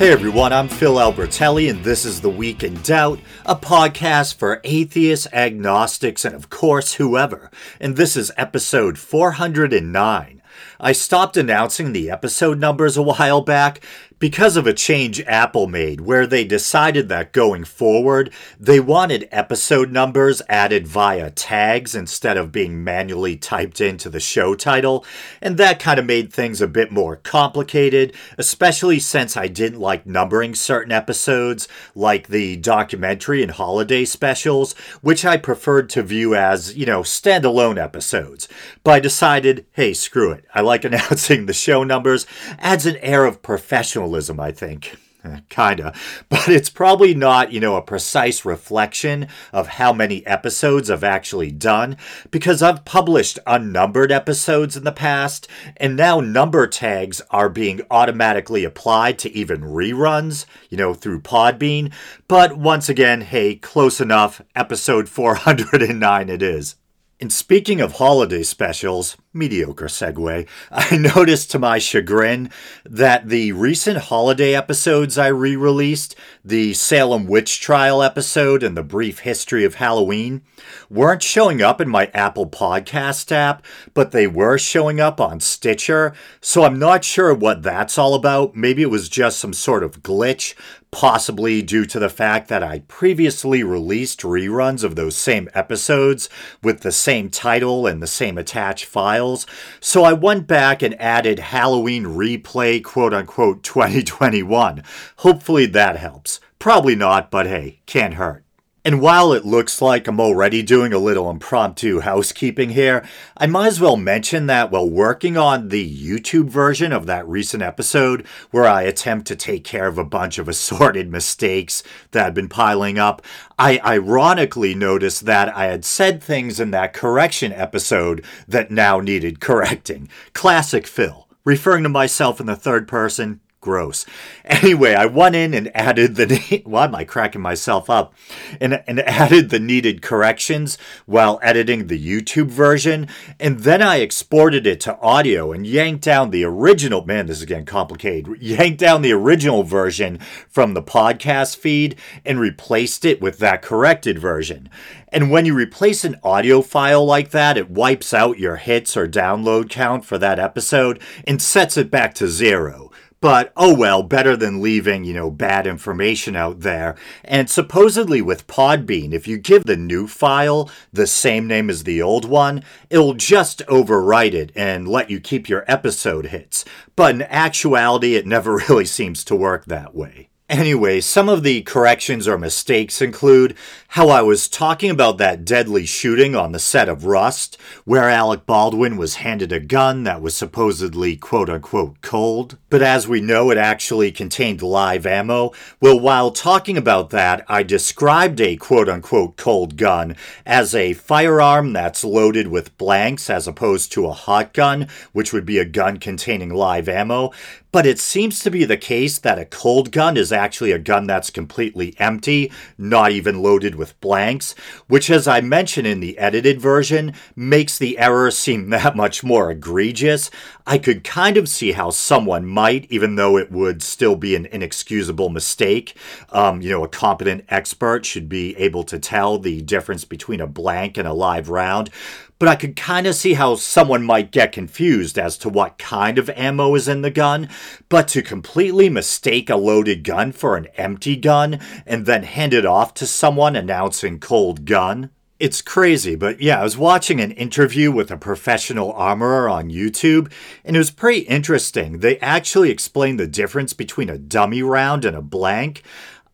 Hey everyone, I'm Phil Albertelli, and this is The Week in Doubt, a podcast for atheists, agnostics, and of course, whoever. And this is episode 409. I stopped announcing the episode numbers a while back because of a change Apple made where they decided that going forward, they wanted episode numbers added via tags instead of being manually typed into the show title, and that kind of made things a bit more complicated, especially since I didn't like numbering certain episodes, like the documentary and holiday specials, which I preferred to view as, you know, standalone episodes. But I decided, hey, screw it. I like announcing the show numbers, adds an air of professionalism journalism, I think. Eh, kinda. But it's probably not, you know, a precise reflection of how many episodes I've actually done, because I've published unnumbered episodes in the past, and now number tags are being automatically applied to even reruns, you know, through Podbean. But once again, hey, close enough. Episode 409 it is. And speaking of holiday specials, mediocre segue, I noticed to my chagrin that the recent holiday episodes I re released, the Salem Witch Trial episode and the brief history of Halloween, weren't showing up in my Apple Podcast app, but they were showing up on Stitcher. So I'm not sure what that's all about. Maybe it was just some sort of glitch, possibly due to the fact that I previously released reruns of those same episodes with the same title and the same attached files. So I went back and added Halloween Replay quote unquote 2021. Hopefully that helps. Probably not, but hey, can't hurt. And while it looks like I'm already doing a little impromptu housekeeping here, I might as well mention that while working on the YouTube version of that recent episode, where I attempt to take care of a bunch of assorted mistakes that had been piling up, I ironically noticed that I had said things in that correction episode that now needed correcting. Classic Phil. Referring to myself in the third person, gross. Anyway, I went in and added the why am I cracking myself up? And and added the needed corrections while editing the YouTube version, and then I exported it to audio and yanked down the original man, this is getting complicated. Yanked down the original version from the podcast feed and replaced it with that corrected version. And when you replace an audio file like that, it wipes out your hits or download count for that episode and sets it back to zero. But oh well, better than leaving, you know, bad information out there. And supposedly with Podbean, if you give the new file the same name as the old one, it'll just overwrite it and let you keep your episode hits. But in actuality, it never really seems to work that way. Anyway, some of the corrections or mistakes include how I was talking about that deadly shooting on the set of Rust, where Alec Baldwin was handed a gun that was supposedly quote unquote cold, but as we know, it actually contained live ammo. Well, while talking about that, I described a quote unquote cold gun as a firearm that's loaded with blanks as opposed to a hot gun, which would be a gun containing live ammo. But it seems to be the case that a cold gun is actually a gun that's completely empty, not even loaded with blanks, which, as I mentioned in the edited version, makes the error seem that much more egregious. I could kind of see how someone might, even though it would still be an inexcusable mistake. Um, you know, a competent expert should be able to tell the difference between a blank and a live round but I could kind of see how someone might get confused as to what kind of ammo is in the gun. But to completely mistake a loaded gun for an empty gun and then hand it off to someone announcing cold gun, it's crazy, but yeah, I was watching an interview with a professional armorer on YouTube, and it was pretty interesting. They actually explained the difference between a dummy round and a blank.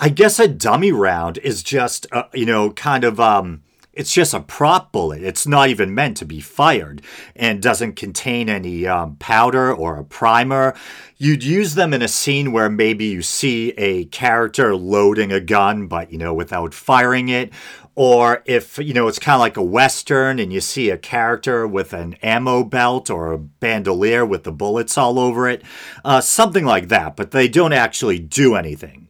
I guess a dummy round is just, uh, you know, kind of um, it's just a prop bullet. It's not even meant to be fired and doesn't contain any um, powder or a primer. You'd use them in a scene where maybe you see a character loading a gun, but you know, without firing it. Or if, you know, it's kind of like a Western and you see a character with an ammo belt or a bandolier with the bullets all over it. Uh, something like that, but they don't actually do anything.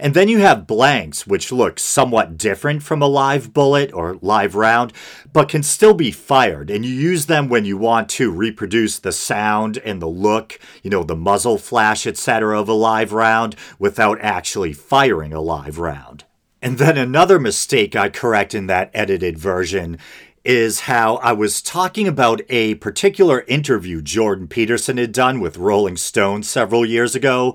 And then you have blanks, which look somewhat different from a live bullet or live round, but can still be fired. And you use them when you want to reproduce the sound and the look, you know, the muzzle flash, etc., of a live round without actually firing a live round. And then another mistake I correct in that edited version is how I was talking about a particular interview Jordan Peterson had done with Rolling Stone several years ago,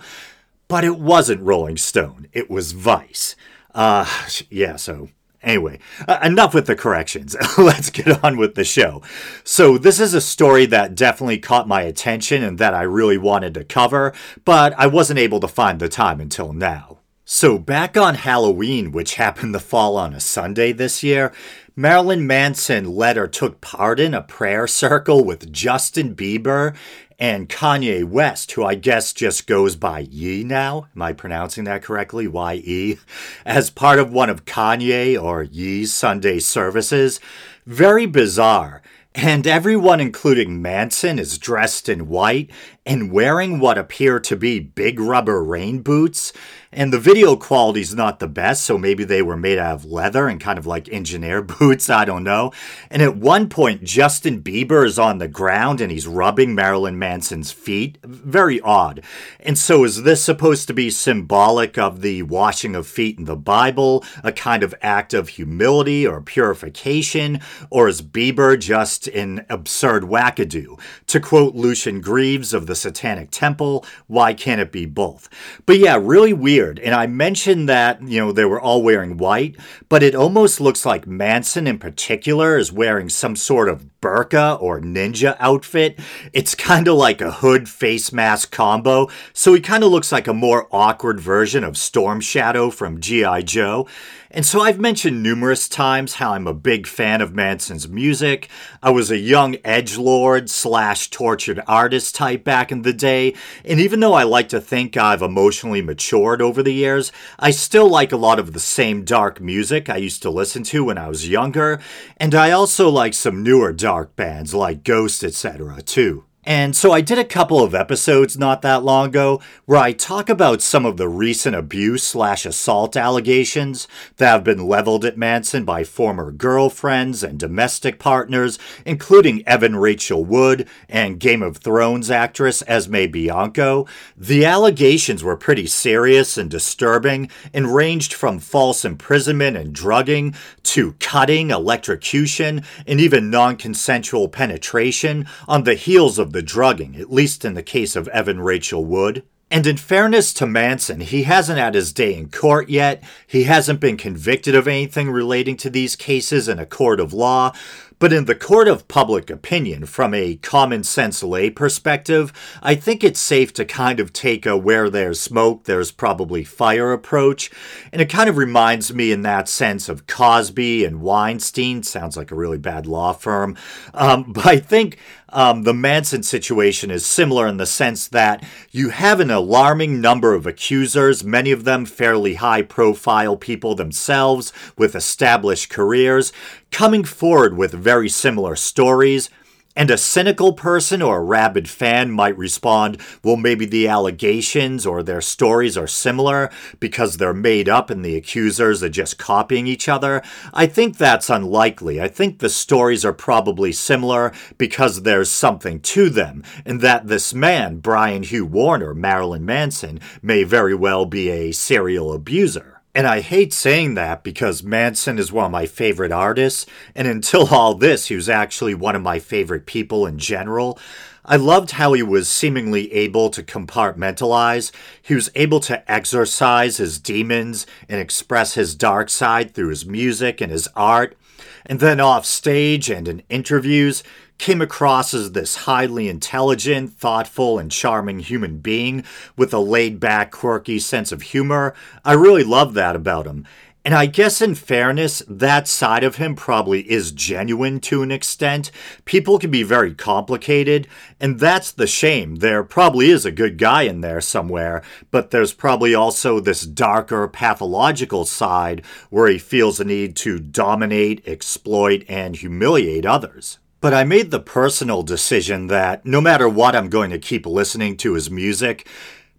but it wasn't Rolling Stone, it was Vice. Uh, yeah, so Anyway, uh, enough with the corrections. Let's get on with the show. So, this is a story that definitely caught my attention and that I really wanted to cover, but I wasn't able to find the time until now. So, back on Halloween, which happened to fall on a Sunday this year, Marilyn Manson led or took part in a prayer circle with Justin Bieber and Kanye West, who I guess just goes by Ye now. Am I pronouncing that correctly? Y E. As part of one of Kanye or Ye's Sunday services. Very bizarre. And everyone, including Manson, is dressed in white and wearing what appear to be big rubber rain boots. And the video quality's not the best, so maybe they were made out of leather and kind of like engineer boots, I don't know. And at one point, Justin Bieber is on the ground and he's rubbing Marilyn Manson's feet. Very odd. And so, is this supposed to be symbolic of the washing of feet in the Bible, a kind of act of humility or purification? Or is Bieber just an absurd wackadoo? To quote Lucien Greaves of the Satanic Temple, why can't it be both? But yeah, really weird weird. And I mentioned that, you know, they were all wearing white, but it almost looks like Manson in particular is wearing some sort of burqa or ninja outfit. It's kind of like a hood face mask combo, so he kind of looks like a more awkward version of Storm Shadow from G.I. Joe. And so I've mentioned numerous times how I'm a big fan of Manson's music. I was a young edge lord slash tortured artist type back in the day, and even though I like to think I've emotionally matured over the years, I still like a lot of the same dark music I used to listen to when I was younger, and I also like some newer dark bands like Ghost, etc. too. And so I did a couple of episodes not that long ago where I talk about some of the recent abuse slash assault allegations that have been leveled at Manson by former girlfriends and domestic partners, including Evan Rachel Wood and Game of Thrones actress Esme Bianco. The allegations were pretty serious and disturbing and ranged from false imprisonment and drugging to cutting, electrocution, and even non consensual penetration on the heels of the drugging, at least in the case of Evan Rachel Wood. And in fairness to Manson, he hasn't had his day in court yet. He hasn't been convicted of anything relating to these cases in a court of law. But in the court of public opinion, from a common sense lay perspective, I think it's safe to kind of take a where there's smoke, there's probably fire approach. And it kind of reminds me in that sense of Cosby and Weinstein. Sounds like a really bad law firm. Um, but I think um, the Manson situation is similar in the sense that you have an alarming number of accusers, many of them fairly high profile people themselves with established careers, coming forward with very similar stories. And a cynical person or a rabid fan might respond, well, maybe the allegations or their stories are similar because they're made up and the accusers are just copying each other. I think that's unlikely. I think the stories are probably similar because there's something to them, and that this man, Brian Hugh Warner, Marilyn Manson, may very well be a serial abuser. And I hate saying that because Manson is one of my favorite artists, and until all this, he was actually one of my favorite people in general. I loved how he was seemingly able to compartmentalize. He was able to exorcise his demons and express his dark side through his music and his art. And then off stage and in interviews, came across as this highly intelligent, thoughtful, and charming human being with a laid back, quirky sense of humor. I really love that about him. And I guess, in fairness, that side of him probably is genuine to an extent. People can be very complicated, and that's the shame. There probably is a good guy in there somewhere, but there's probably also this darker pathological side where he feels a need to dominate, exploit, and humiliate others. But I made the personal decision that no matter what, I'm going to keep listening to his music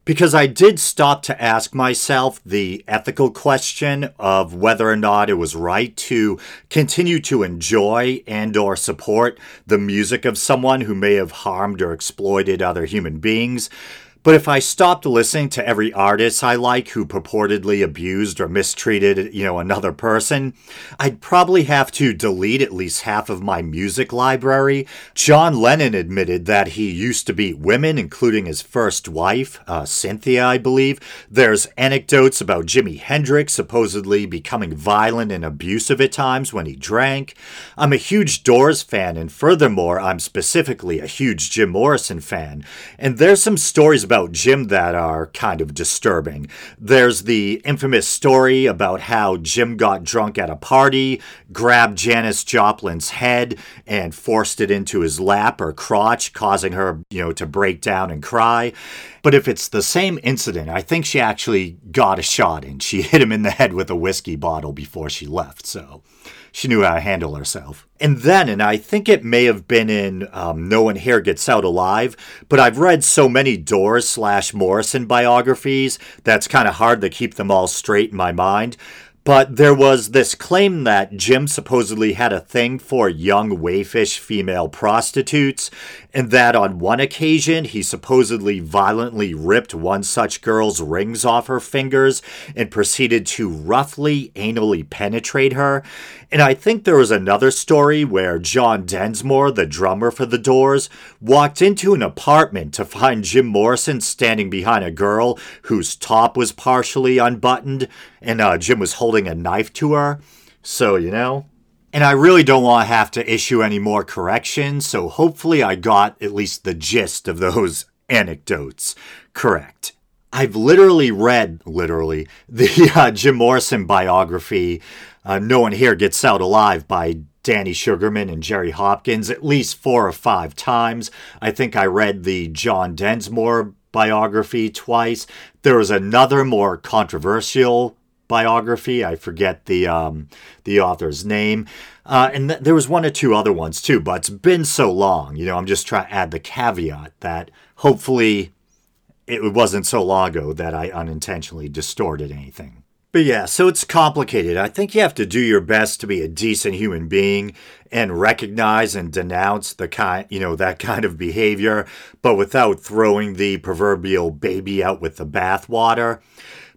because I did stop to ask myself the ethical question of whether or not it was right to continue to enjoy and or support the music of someone who may have harmed or exploited other human beings. But if I stopped listening to every artist I like who purportedly abused or mistreated, you know, another person, I'd probably have to delete at least half of my music library. John Lennon admitted that he used to beat women, including his first wife, uh, Cynthia, I believe. There's anecdotes about Jimi Hendrix supposedly becoming violent and abusive at times when he drank. I'm a huge Doors fan, and furthermore, I'm specifically a huge Jim Morrison fan. And there's some stories about about Jim that are kind of disturbing. There's the infamous story about how Jim got drunk at a party, grabbed Janis Joplin's head, and forced it into his lap or crotch, causing her, you know, to break down and cry. But if it's the same incident, I think she actually got a shot and She hit him in the head with a whiskey bottle before she left, so she knew how to handle herself. And then, and I think it may have been in um, No One Here Gets Out Alive, but I've read so many Doors slash Morrison biographies that's kind of hard to keep them all straight in my mind. But there was this claim that Jim supposedly had a thing for young waifish female prostitutes, and that on one occasion he supposedly violently ripped one such girl's rings off her fingers and proceeded to roughly anally penetrate her. And I think there was another story where John Densmore, the drummer for The Doors, walked into an apartment to find Jim Morrison standing behind a girl whose top was partially unbuttoned, and uh, Jim was holding a knife to her. So, you know. And I really don't want to have to issue any more corrections, so hopefully I got at least the gist of those anecdotes correct. I've literally read, literally, the uh, Jim Morrison biography uh, No One Here Gets Out Alive by Danny Sugerman and Jerry Hopkins at least four or five times. I think I read the John Densmore biography twice. There was another more controversial biography. I forget the um, the author's name, uh, and th- there was one or two other ones too. But it's been so long, you know. I'm just trying to add the caveat that hopefully it wasn't so long ago that I unintentionally distorted anything. But yeah, so it's complicated. I think you have to do your best to be a decent human being and recognize and denounce the kind, you know, that kind of behavior, but without throwing the proverbial baby out with the bathwater.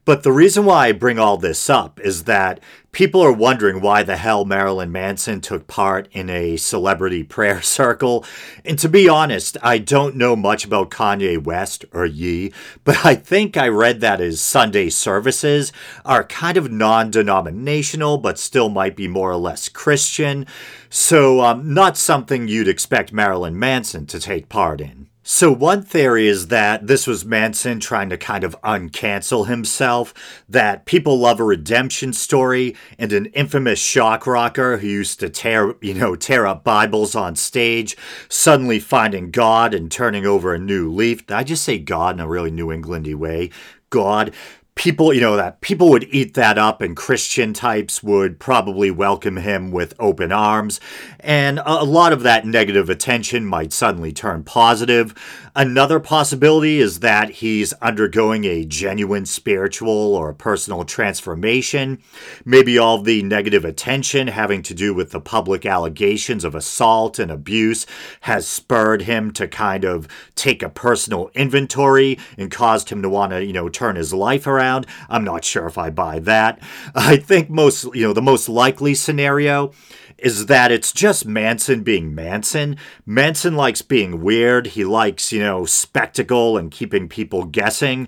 But the reason why I bring all this up is that people are wondering why the hell Marilyn Manson took part in a celebrity prayer circle. And to be honest, I don't know much about Kanye West or Ye, but I think I read that his Sunday services are kind of non denominational, but still might be more or less Christian. So, um, not something you'd expect Marilyn Manson to take part in. So, one theory is that this was Manson trying to kind of uncancel himself, that people love a redemption story, and an infamous shock rocker who used to tear, you know, tear up Bibles on stage, suddenly finding God and turning over a new leaf. Did I just say God in a really New Englandy way. God, people, you know, that people would eat that up and Christian types would probably welcome him with open arms. And a lot of that negative attention might suddenly turn positive. Another possibility is that he's undergoing a genuine spiritual or personal transformation. Maybe all the negative attention having to do with the public allegations of assault and abuse has spurred him to kind of take a personal inventory and caused him to want to, you know, turn his life around. I'm not sure if I buy that. I think most, you know, the most likely scenario is that it's just Manson being Manson. Manson likes being weird. He likes, you know, spectacle and keeping people guessing.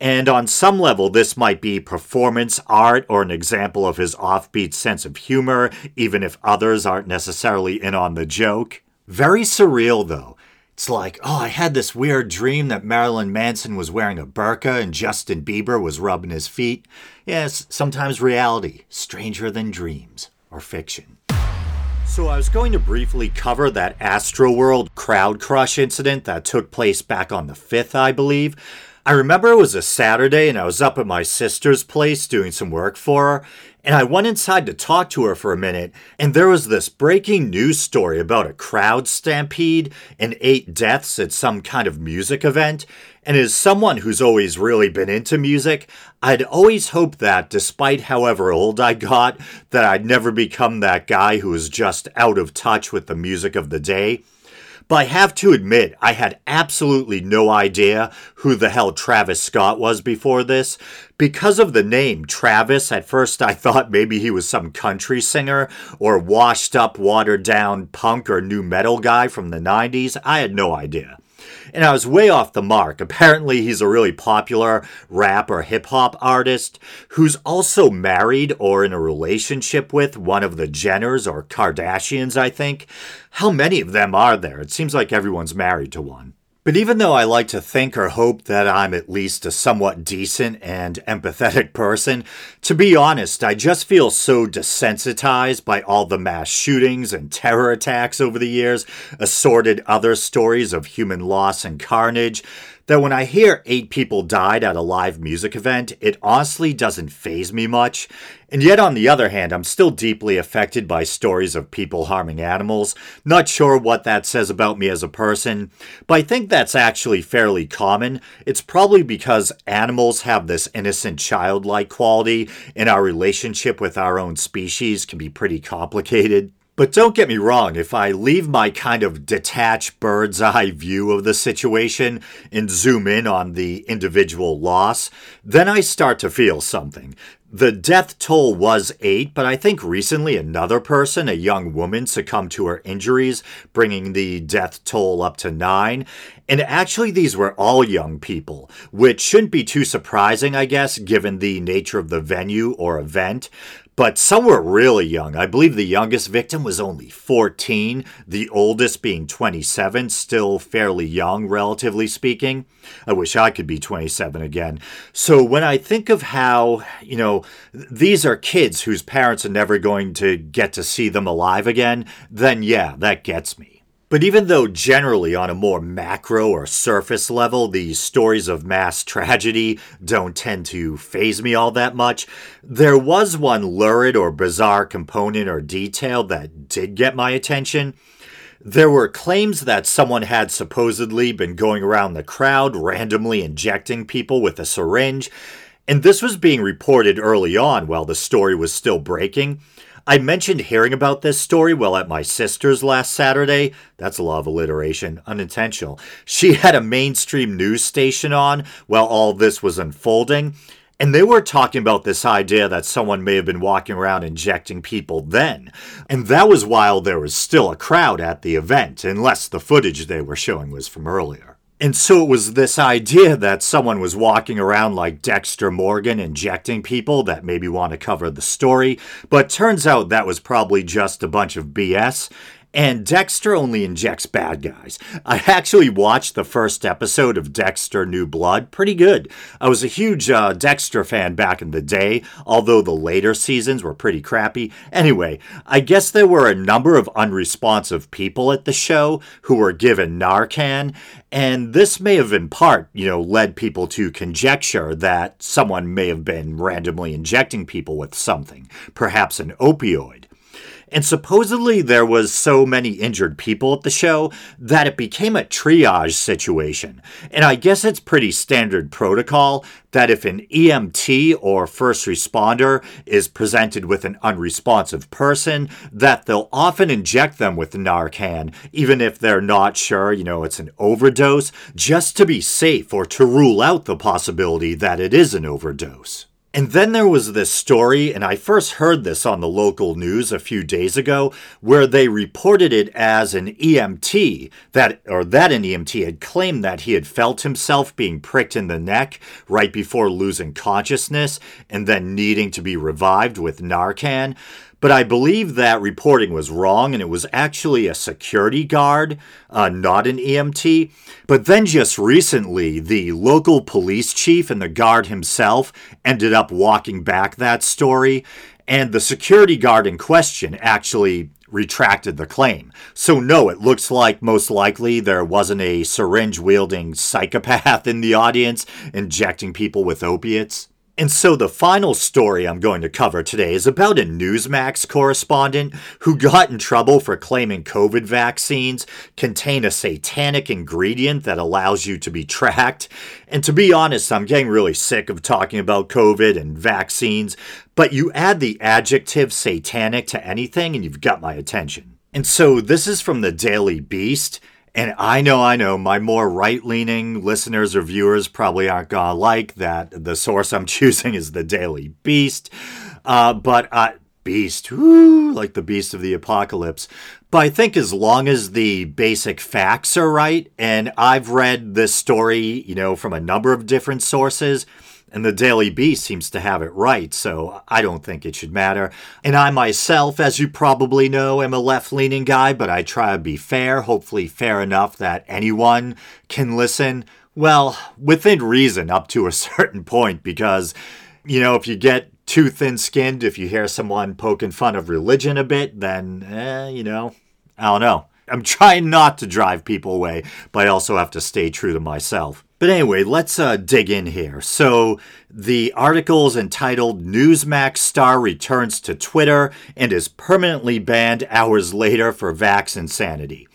And on some level, this might be performance art or an example of his offbeat sense of humor, even if others aren't necessarily in on the joke. Very surreal, though. It's like, oh, I had this weird dream that Marilyn Manson was wearing a burqa and Justin Bieber was rubbing his feet. Yes, sometimes reality, stranger than dreams or fiction. So I was going to briefly cover that Astroworld crowd crush incident that took place back on the 5th, I believe. I remember it was a Saturday and I was up at my sister's place doing some work for her, And I went inside to talk to her for a minute, and there was this breaking news story about a crowd stampede and eight deaths at some kind of music event. And as someone who's always really been into music, I'd always hoped that, despite however old I got, that I'd never become that guy who was just out of touch with the music of the day. But I have to admit, I had absolutely no idea who the hell Travis Scott was before this. Because of the name Travis, at first I thought maybe he was some country singer or washed up, watered down punk or nu metal guy from the 90s. I had no idea and I was way off the mark. Apparently, he's a really popular rap or hip hop artist who's also married or in a relationship with one of the Jenners or Kardashians, I think. How many of them are there? It seems like everyone's married to one. But even though I like to think or hope that I'm at least a somewhat decent and empathetic person, to be honest, I just feel so desensitized by all the mass shootings and terror attacks over the years, assorted other stories of human loss and carnage, that when I hear eight people died at a live music event, it honestly doesn't faze me much. And yet, on the other hand, I'm still deeply affected by stories of people harming animals. Not sure what that says about me as a person, but I think that's actually fairly common. It's probably because animals have this innocent childlike quality, and our relationship with our own species can be pretty complicated. But don't get me wrong, if I leave my kind of detached bird's eye view of the situation and zoom in on the individual loss, then I start to feel something. The death toll was eight, but I think recently another person, a young woman, succumbed to her injuries, bringing the death toll up to nine. And actually, these were all young people, which shouldn't be too surprising, I guess, given the nature of the venue or event but some were really young. I believe the youngest victim was only 14, the oldest being 27, still fairly young, relatively speaking. I wish I could be 27 again. So when I think of how, you know, these are kids whose parents are never going to get to see them alive again, then yeah, that gets me. But even though generally on a more macro or surface level, the stories of mass tragedy don't tend to faze me all that much, there was one lurid or bizarre component or detail that did get my attention. There were claims that someone had supposedly been going around the crowd randomly injecting people with a syringe, and this was being reported early on while the story was still breaking. I mentioned hearing about this story while at my sister's last Saturday. That's a lot of alliteration, unintentional. She had a mainstream news station on while all this was unfolding. And they were talking about this idea that someone may have been walking around injecting people then. And that was while there was still a crowd at the event, unless the footage they were showing was from earlier. And so it was this idea that someone was walking around like Dexter Morgan injecting people that maybe want to cover the story, but turns out that was probably just a bunch of BS. And Dexter only injects bad guys. I actually watched the first episode of Dexter New Blood. Pretty good. I was a huge uh, Dexter fan back in the day, although the later seasons were pretty crappy. Anyway, I guess there were a number of unresponsive people at the show who were given Narcan, and this may have in part, you know, led people to conjecture that someone may have been randomly injecting people with something, perhaps an opioid. And supposedly there was so many injured people at the show that it became a triage situation. And I guess it's pretty standard protocol that if an EMT or first responder is presented with an unresponsive person, that they'll often inject them with Narcan, even if they're not sure, you know, it's an overdose, just to be safe or to rule out the possibility that it is an overdose. And then there was this story, and I first heard this on the local news a few days ago, where they reported it as an EMT that, or that an EMT had claimed that he had felt himself being pricked in the neck right before losing consciousness and then needing to be revived with Narcan. But I believe that reporting was wrong, and it was actually a security guard, uh, not an EMT. But then just recently, the local police chief and the guard himself ended up walking back that story, and the security guard in question actually retracted the claim. So, no, it looks like most likely there wasn't a syringe wielding psychopath in the audience injecting people with opiates. And so the final story I'm going to cover today is about a Newsmax correspondent who got in trouble for claiming COVID vaccines contain a satanic ingredient that allows you to be tracked. And to be honest, I'm getting really sick of talking about COVID and vaccines, but you add the adjective satanic to anything and you've got my attention. And so this is from the Daily Beast. And I know, I know, my more right leaning listeners or viewers probably aren't going to like that the source I'm choosing is the Daily Beast. Uh, but, uh, Beast, whoo, like the beast of the apocalypse. But I think as long as the basic facts are right, and I've read this story, you know, from a number of different sources, and the Daily Beast seems to have it right, so I don't think it should matter. And I myself, as you probably know, am a left leaning guy, but I try to be fair, hopefully fair enough that anyone can listen. Well, within reason up to a certain point, because, you know, if you get too thin skinned, if you hear someone poking fun of religion a bit, then, eh, you know, I don't know. I'm trying not to drive people away, but I also have to stay true to myself. But anyway, let's uh, dig in here. So, the article is entitled Newsmax Star Returns to Twitter and is permanently banned hours later for Vax Insanity.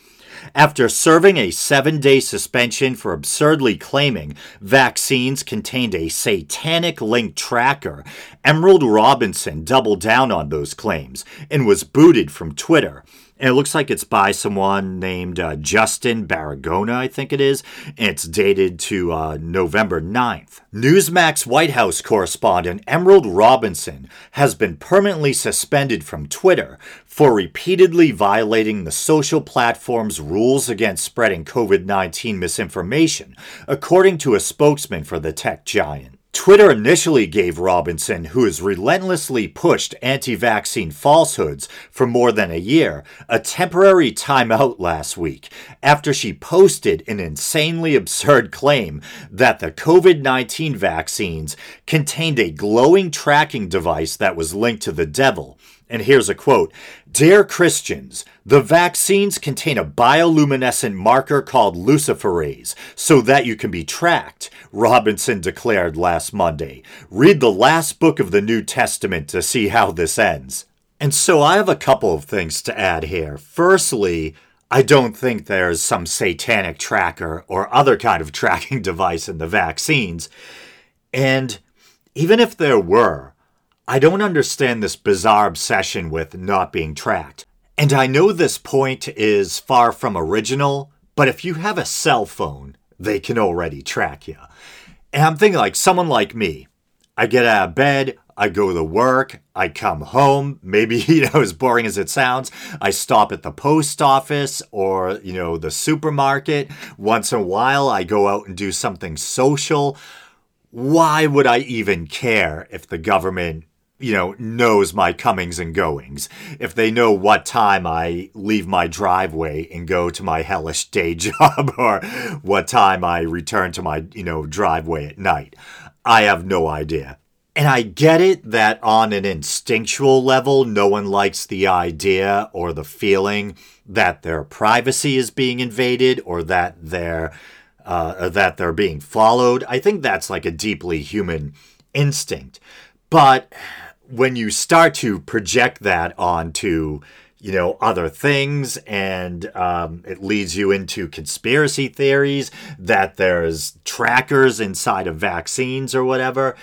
After serving a seven day suspension for absurdly claiming vaccines contained a satanic link tracker, Emerald Robinson doubled down on those claims and was booted from Twitter. And it looks like it's by someone named uh, Justin Baragona, I think it is. And it's dated to uh, November 9th. Newsmax White House correspondent Emerald Robinson has been permanently suspended from Twitter for repeatedly violating the social platform's rules against spreading COVID 19 misinformation, according to a spokesman for the tech giant. Twitter initially gave Robinson, who has relentlessly pushed anti vaccine falsehoods for more than a year, a temporary timeout last week after she posted an insanely absurd claim that the COVID 19 vaccines contained a glowing tracking device that was linked to the devil. And here's a quote Dear Christians, the vaccines contain a bioluminescent marker called luciferase so that you can be tracked, Robinson declared last Monday. Read the last book of the New Testament to see how this ends. And so I have a couple of things to add here. Firstly, I don't think there's some satanic tracker or other kind of tracking device in the vaccines. And even if there were, I don't understand this bizarre obsession with not being tracked. And I know this point is far from original, but if you have a cell phone, they can already track you. And I'm thinking like someone like me, I get out of bed, I go to work, I come home, maybe, you know, as boring as it sounds, I stop at the post office or, you know, the supermarket. Once in a while, I go out and do something social. Why would I even care if the government you know, knows my comings and goings, if they know what time I leave my driveway and go to my hellish day job or what time I return to my, you know, driveway at night, I have no idea. And I get it that on an instinctual level, no one likes the idea or the feeling that their privacy is being invaded or that they're, uh, or that they're being followed. I think that's like a deeply human instinct. But when you start to project that onto you know other things and um, it leads you into conspiracy theories that there's trackers inside of vaccines or whatever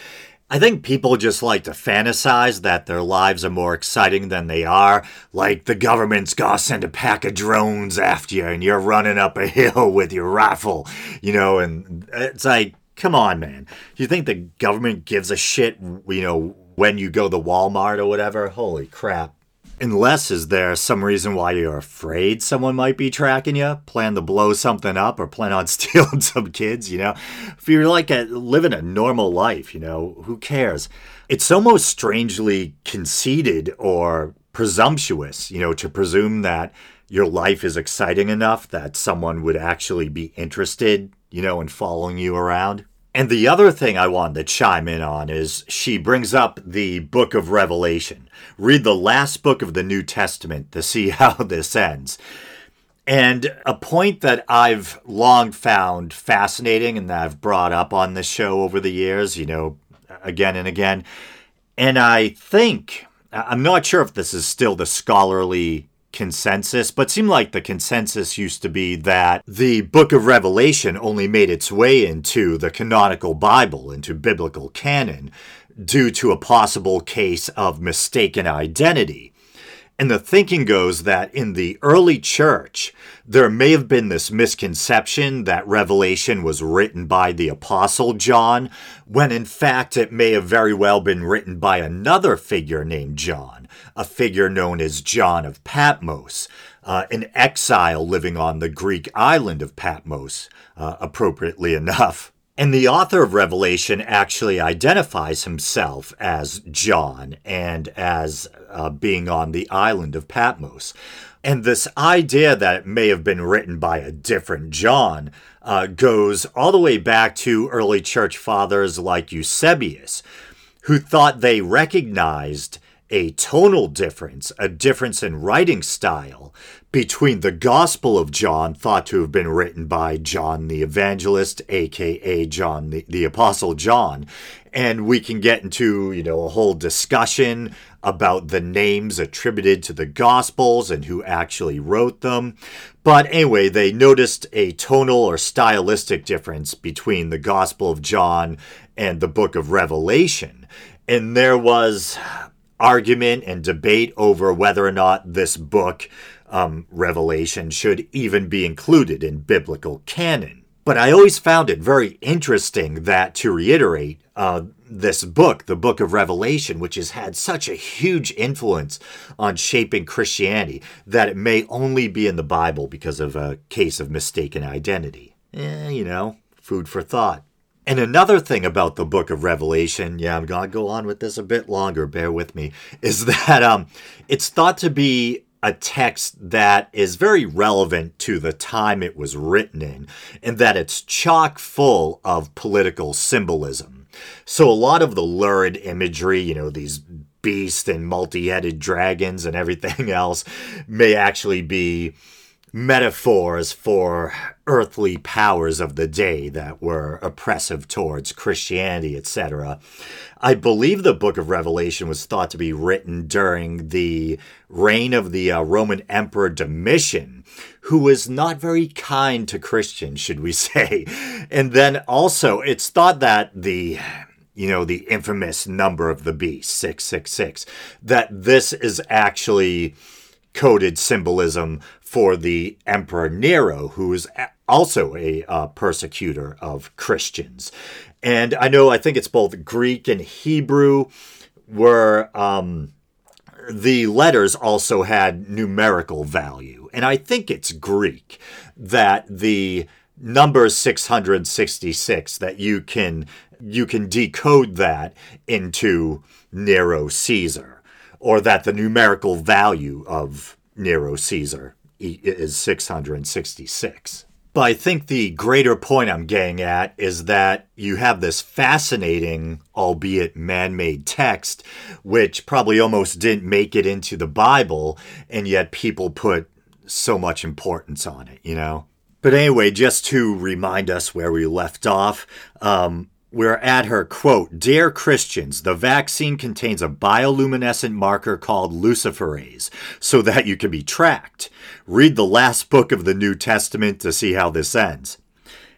I think people just like to fantasize that their lives are more exciting than they are. Like the government's gonna send a pack of drones after you and you're running up a hill with your rifle, you know, and it's like, come on, man. Do you think the government gives a shit, you know, when you go to Walmart or whatever. Holy crap. Unless is there some reason why you're afraid someone might be tracking you, plan to blow something up, or plan on stealing some kids, you know? If you're like a, living a normal life, you know, who cares? It's almost strangely conceited or presumptuous, you know, to presume that your life is exciting enough that someone would actually be interested, you know, in following you around. And the other thing I wanted to chime in on is she brings up the book of Revelation. Read the last book of the New Testament to see how this ends. And a point that I've long found fascinating and that I've brought up on this show over the years, you know, again and again. And I think, I'm not sure if this is still the scholarly consensus, but seemed like the consensus used to be that the book of Revelation only made its way into the canonical Bible, into biblical canon, due to a possible case of mistaken identity. And the thinking goes that in the early church, there may have been this misconception that Revelation was written by the Apostle John, when in fact it may have very well been written by another figure named John, a figure known as John of Patmos, uh, an exile living on the Greek island of Patmos, uh, appropriately enough. And the author of Revelation actually identifies himself as John and as uh, being on the island of Patmos. And this idea that it may have been written by a different John uh, goes all the way back to early church fathers like Eusebius, who thought they recognized a tonal difference, a difference in writing style between the Gospel of John, thought to have been written by John the Evangelist, aka John the, the Apostle John. And we can get into, you know, a whole discussion about the names attributed to the Gospels and who actually wrote them. But anyway, they noticed a tonal or stylistic difference between the Gospel of John and the book of Revelation. And there was argument and debate over whether or not this book um, revelation should even be included in biblical canon. But I always found it very interesting that, to reiterate, uh, this book, the book of Revelation, which has had such a huge influence on shaping Christianity, that it may only be in the Bible because of a case of mistaken identity. Eh, you know, food for thought. And another thing about the book of Revelation, yeah, I'm going to go on with this a bit longer, bear with me, is that um, it's thought to be a text that is very relevant to the time it was written in, and that it's chock full of political symbolism. So, a lot of the lurid imagery, you know, these beasts and multi headed dragons and everything else, may actually be metaphors for earthly powers of the day that were oppressive towards Christianity, etc. I believe the book of Revelation was thought to be written during the reign of the uh, Roman Emperor Domitian, who was not very kind to Christians, should we say. And then also, it's thought that the you know, the infamous number of the beast, 666, that this is actually coded symbolism for the Emperor Nero, who is also a uh, persecutor of Christians. And I know, I think it's both Greek and Hebrew, where um, the letters also had numerical value. And I think it's Greek that the number 666 that you can you can decode that into Nero Caesar or that the numerical value of Nero Caesar is 666. But I think the greater point I'm getting at is that you have this fascinating, albeit man made text, which probably almost didn't make it into the Bible, and yet people put so much importance on it, you know? But anyway, just to remind us where we left off, um, we're at her quote Dear Christians, the vaccine contains a bioluminescent marker called luciferase so that you can be tracked. Read the last book of the New Testament to see how this ends.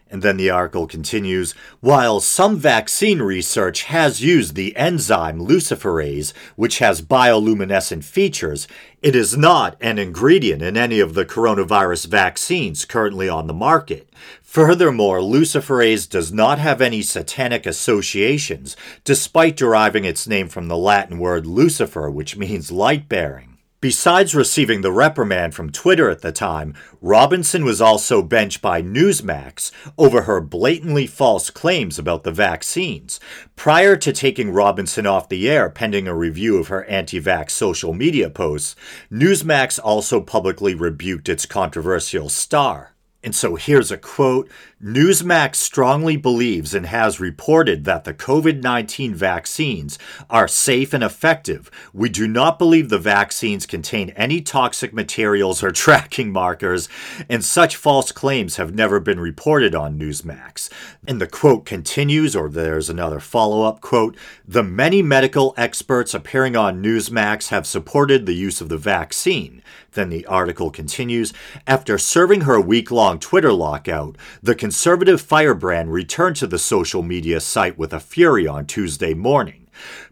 And then the article continues While some vaccine research has used the enzyme luciferase, which has bioluminescent features, it is not an ingredient in any of the coronavirus vaccines currently on the market. Furthermore, luciferase does not have any satanic associations, despite deriving its name from the Latin word lucifer, which means light bearing. Besides receiving the reprimand from Twitter at the time, Robinson was also benched by Newsmax over her blatantly false claims about the vaccines. Prior to taking Robinson off the air pending a review of her anti vax social media posts, Newsmax also publicly rebuked its controversial star. And so here's a quote Newsmax strongly believes and has reported that the COVID 19 vaccines are safe and effective. We do not believe the vaccines contain any toxic materials or tracking markers, and such false claims have never been reported on Newsmax. And the quote continues, or there's another follow up quote The many medical experts appearing on Newsmax have supported the use of the vaccine. Then the article continues After serving her week long Twitter lockout, the conservative firebrand returned to the social media site with a fury on Tuesday morning,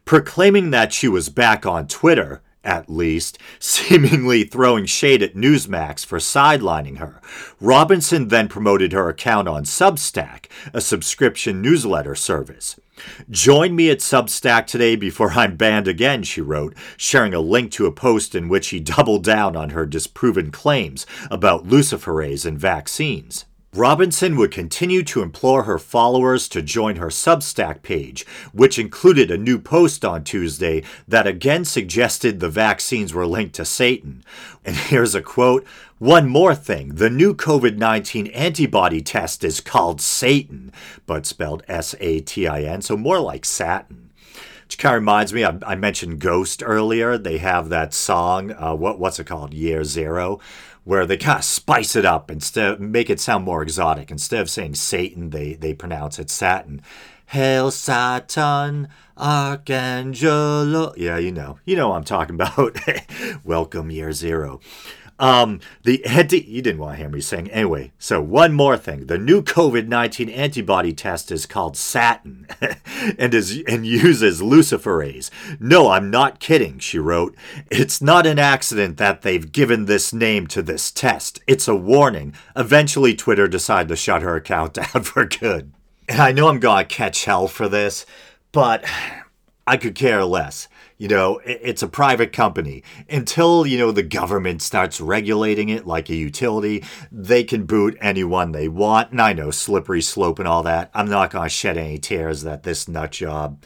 proclaiming that she was back on Twitter at least, seemingly throwing shade at Newsmax for sidelining her. Robinson then promoted her account on Substack, a subscription newsletter service. Join me at Substack today before I'm banned again, she wrote, sharing a link to a post in which he doubled down on her disproven claims about luciferase and vaccines. Robinson would continue to implore her followers to join her Substack page, which included a new post on Tuesday that again suggested the vaccines were linked to Satan. And here's a quote One more thing the new COVID 19 antibody test is called Satan, but spelled S A T I N, so more like Satin which kind of reminds me. I, I, mentioned Ghost earlier. They have that song. Uh, what what's it called? Year Zero, where they kind of spice it up instead make it sound more exotic. Instead of saying Satan, they they pronounce it Satin. Hail Satan, Archangelo. Yeah, you know, you know what I'm talking about. Welcome year zero. Um, the anti, you didn't want to hear me sing. Anyway, so one more thing. The new COVID 19 antibody test is called Satin and, is, and uses luciferase. No, I'm not kidding, she wrote. It's not an accident that they've given this name to this test. It's a warning. Eventually, Twitter decided to shut her account down for good. And I know I'm to catch hell for this, but I could care less. You know, it's a private company. Until, you know, the government starts regulating it like a utility, they can boot anyone they want. And I know, slippery slope and all that. I'm not going to shed any tears that this nut job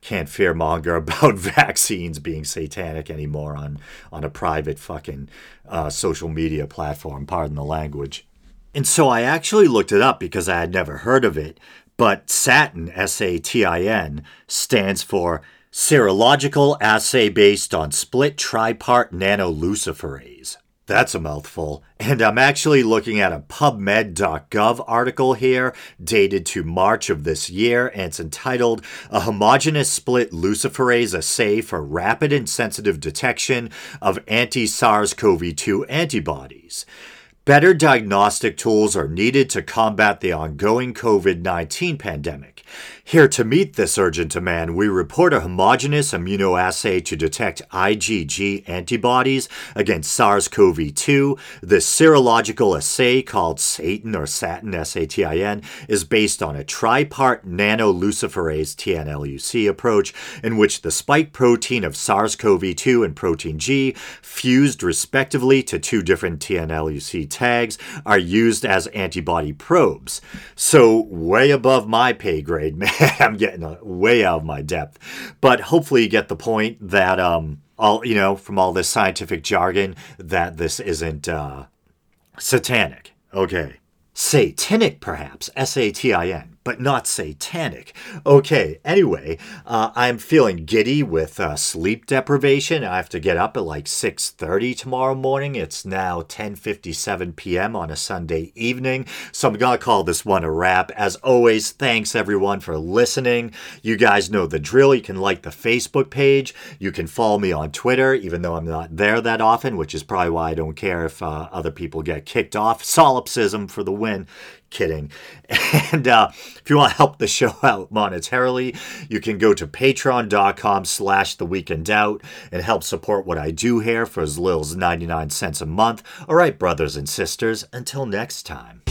can't fearmonger about vaccines being satanic anymore on, on a private fucking uh, social media platform, pardon the language. And so I actually looked it up because I had never heard of it. But SATIN, S A T I N, stands for Serological assay based on split tripart nanoluciferase. That's a mouthful. And I'm actually looking at a PubMed.gov article here, dated to March of this year, and it's entitled A Homogeneous Split Luciferase Assay for Rapid and Sensitive Detection of Anti SARS CoV 2 Antibodies. Better diagnostic tools are needed to combat the ongoing COVID 19 pandemic. Here to meet this urgent demand, we report a homogeneous immunoassay to detect IgG antibodies against SARS CoV 2. This serological assay, called SATIN or SATIN, S A T I N, is based on a tripart nanoluciferase TNLUC approach in which the spike protein of SARS CoV 2 and protein G, fused respectively to two different TNLUC tags, are used as antibody probes. So, way above my pay grade, man. I'm getting way out of my depth, but hopefully you get the point that um, all you know from all this scientific jargon that this isn't uh, satanic. Okay, satanic perhaps, S A T I N but not satanic. Okay, anyway, uh, I'm feeling giddy with uh, sleep deprivation. I have to get up at like 6.30 tomorrow morning. It's now 10.57 p.m. on a Sunday evening, so I'm going to call this one a wrap. As always, thanks everyone for listening. You guys know the drill. You can like the Facebook page. You can follow me on Twitter, even though I'm not there that often, which is probably why I don't care if uh, other people get kicked off. Solipsism for the win kidding. And uh, if you want to help the show out monetarily, you can go to patreon.com slash the week in doubt and help support what I do here for as little as 99 cents a month. All right, brothers and sisters, until next time.